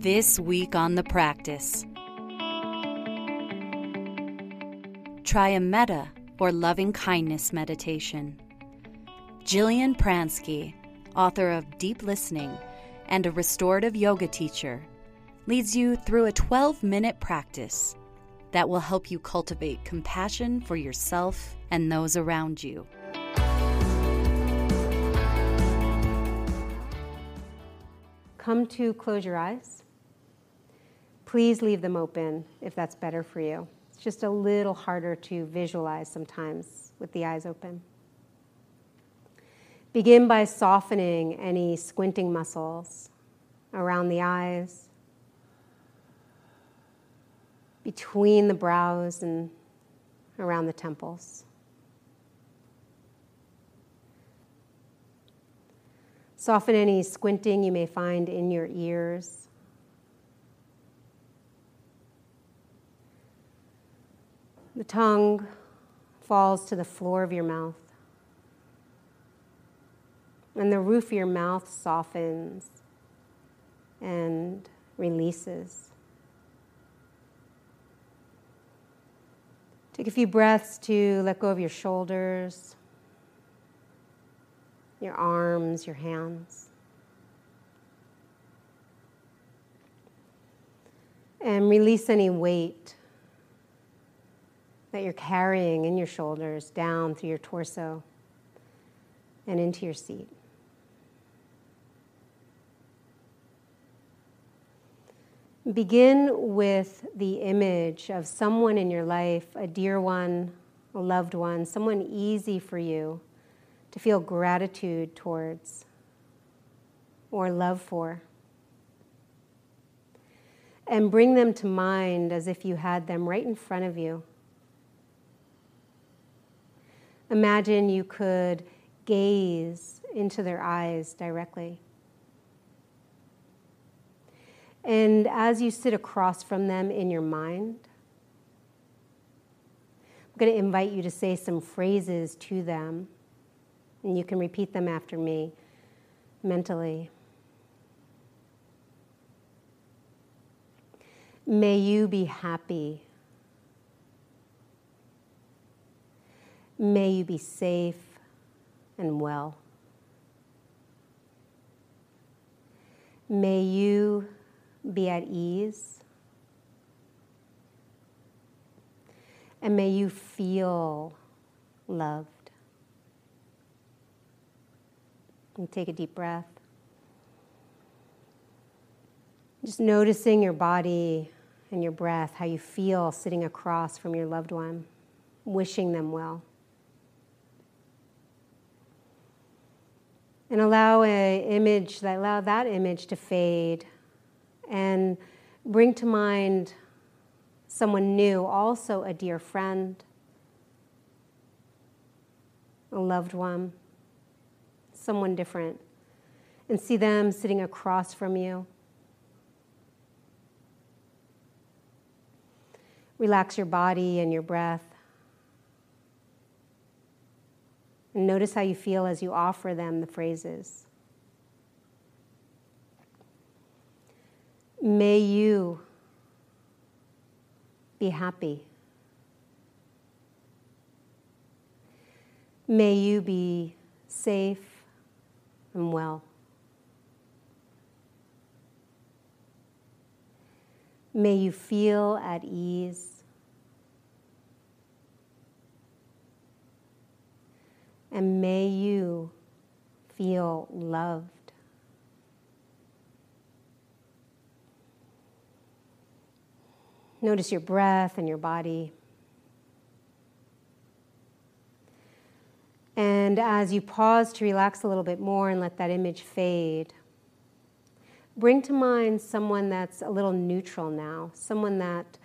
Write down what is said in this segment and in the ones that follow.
This week on the practice. Try a metta or loving kindness meditation. Jillian Pransky, author of Deep Listening and a restorative yoga teacher, leads you through a 12 minute practice that will help you cultivate compassion for yourself and those around you. Come to close your eyes. Please leave them open if that's better for you. It's just a little harder to visualize sometimes with the eyes open. Begin by softening any squinting muscles around the eyes, between the brows, and around the temples. Soften any squinting you may find in your ears. The tongue falls to the floor of your mouth. And the roof of your mouth softens and releases. Take a few breaths to let go of your shoulders your arms, your hands. And release any weight that you're carrying in your shoulders down through your torso and into your seat. Begin with the image of someone in your life, a dear one, a loved one, someone easy for you to feel gratitude towards or love for. And bring them to mind as if you had them right in front of you. Imagine you could gaze into their eyes directly. And as you sit across from them in your mind, I'm going to invite you to say some phrases to them and you can repeat them after me mentally. May you be happy. May you be safe and well. May you be at ease. And may you feel loved. And take a deep breath. Just noticing your body and your breath, how you feel sitting across from your loved one, wishing them well. And allow a image, allow that image to fade and bring to mind someone new, also a dear friend, a loved one someone different and see them sitting across from you. Relax your body and your breath. And notice how you feel as you offer them the phrases. May you be happy. May you be safe and well. May you feel at ease. And may you feel loved. Notice your breath and your body. And as you pause to relax a little bit more and let that image fade, bring to mind someone that's a little neutral now, someone that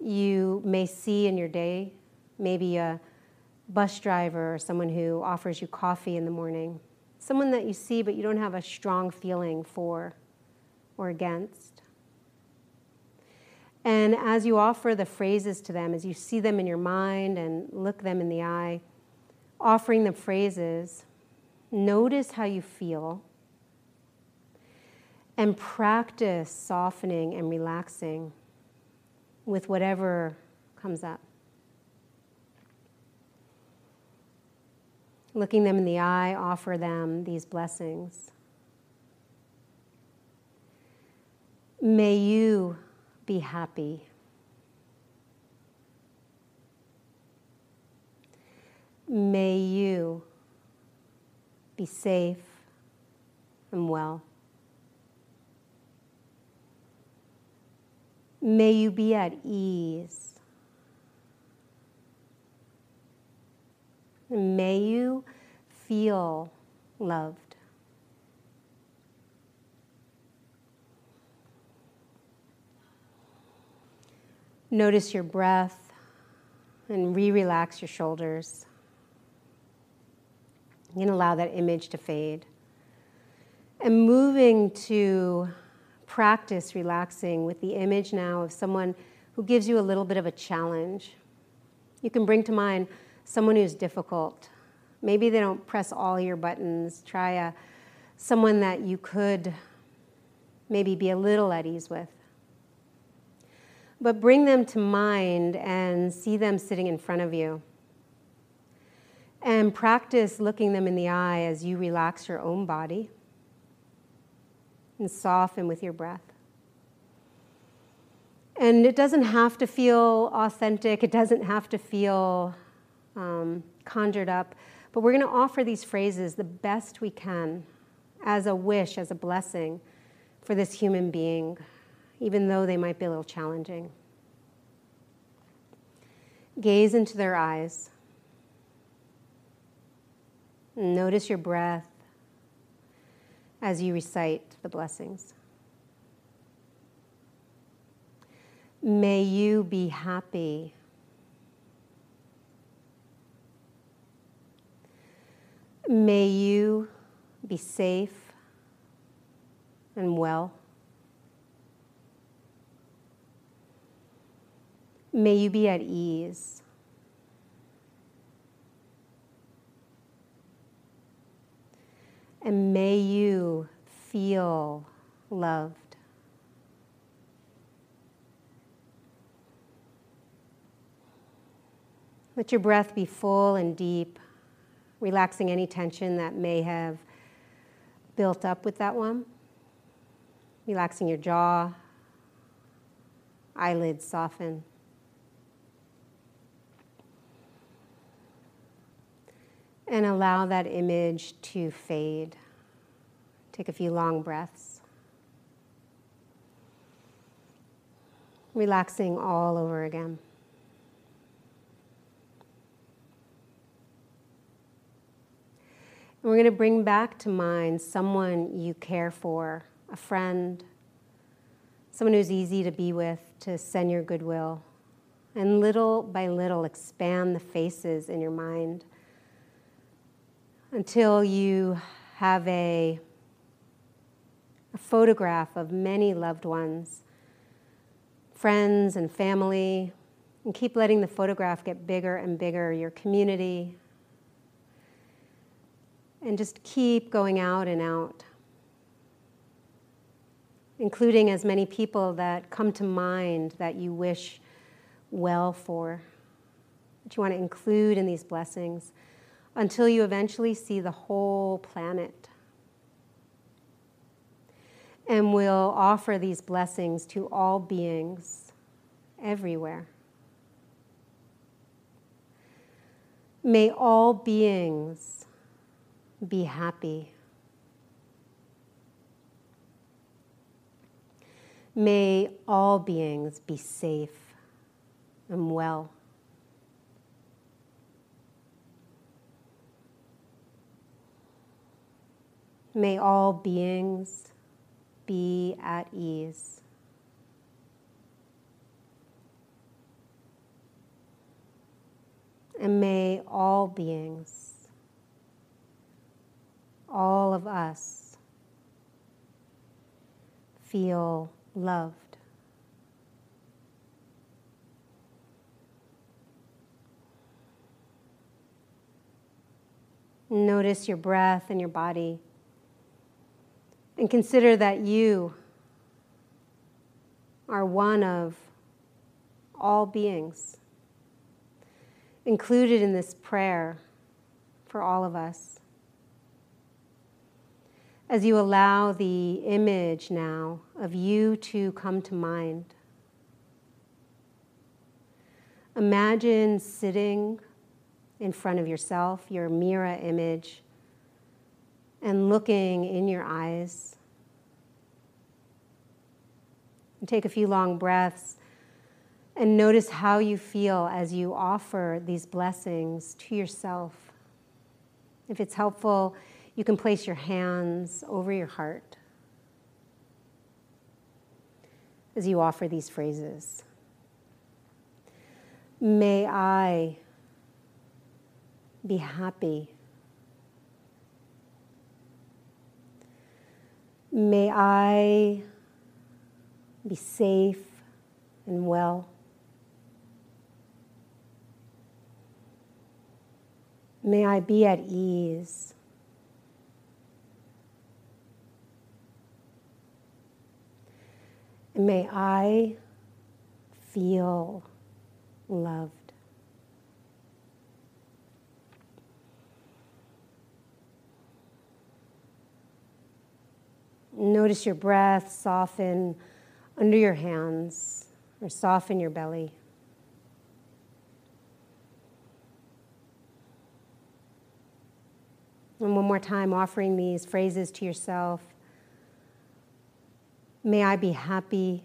you may see in your day, maybe a bus driver or someone who offers you coffee in the morning, someone that you see but you don't have a strong feeling for or against. And as you offer the phrases to them, as you see them in your mind and look them in the eye, offering the phrases, notice how you feel. And practice softening and relaxing with whatever comes up. Looking them in the eye, offer them these blessings. May you be happy. May you be safe and well. May you be at ease. May you feel loved. Notice your breath and re relax your shoulders. You can allow that image to fade. And moving to practice relaxing with the image now of someone who gives you a little bit of a challenge. You can bring to mind someone who's difficult. Maybe they don't press all your buttons. Try a, someone that you could maybe be a little at ease with. But bring them to mind and see them sitting in front of you. And practice looking them in the eye as you relax your own body and soften with your breath. And it doesn't have to feel authentic, it doesn't have to feel um, conjured up, but we're going to offer these phrases the best we can as a wish, as a blessing for this human being, even though they might be a little challenging. Gaze into their eyes. Notice your breath as you recite the blessings. May you be happy. May you be safe and well. May you be at ease. And may you feel loved. Let your breath be full and deep, relaxing any tension that may have built up with that one. Relaxing your jaw, eyelids soften. And allow that image to fade. Take a few long breaths. Relaxing all over again. We're going to bring back to mind someone you care for, a friend, someone who's easy to be with, to send your goodwill. And little by little, expand the faces in your mind until you have a, a photograph of many loved ones, friends and family, and keep letting the photograph get bigger and bigger, your community, and just keep going out and out, including as many people that come to mind that you wish well for, that you want to include in these blessings until you eventually see the whole planet. And we'll offer these blessings to all beings everywhere. May all beings be happy. May all beings be safe and well. May all beings be at ease. And may all beings, all of us, feel loved. Notice your breath and your body. And consider that you are one of all beings. Included in this prayer for all of us. As you allow the image now of you to come to mind, imagine sitting in front of yourself, your mirror image, and looking in your eyes. And take a few long breaths and notice how you feel as you offer these blessings to yourself. If it's helpful, you can place your hands over your heart as you offer these phrases. May I be happy. May I be safe and well. May I be at ease. And may I feel loved. Notice your breath soften under your hands or soften your belly. And one more time, offering these phrases to yourself. May I be happy.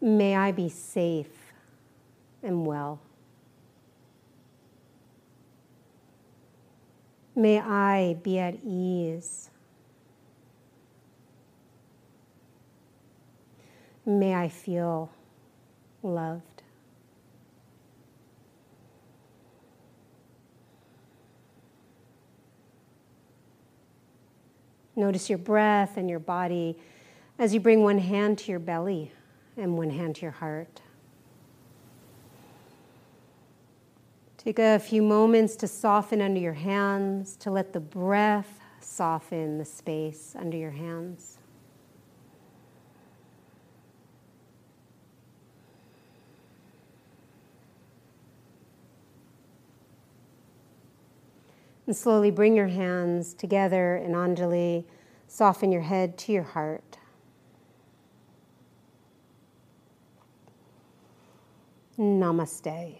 May I be safe and well. May I be at ease. May I feel loved. Notice your breath and your body as you bring one hand to your belly and one hand to your heart. Take a few moments to soften under your hands, to let the breath soften the space under your hands. And slowly bring your hands together in Anjali. Soften your head to your heart. Namaste.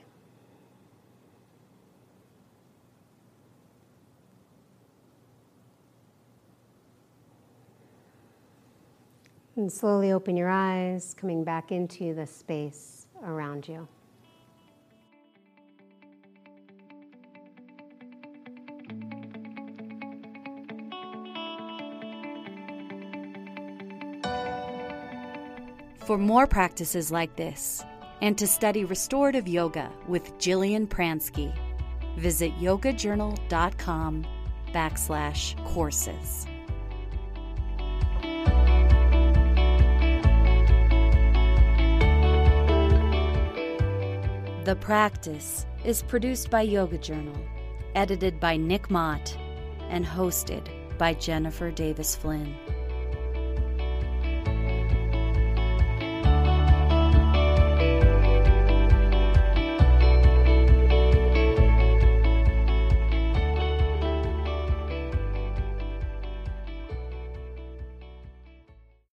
And slowly open your eyes, coming back into the space around you. For more practices like this, and to study restorative yoga with Jillian Pransky, visit yogajournal.com backslash courses. The Practice is produced by Yoga Journal, edited by Nick Mott, and hosted by Jennifer Davis Flynn.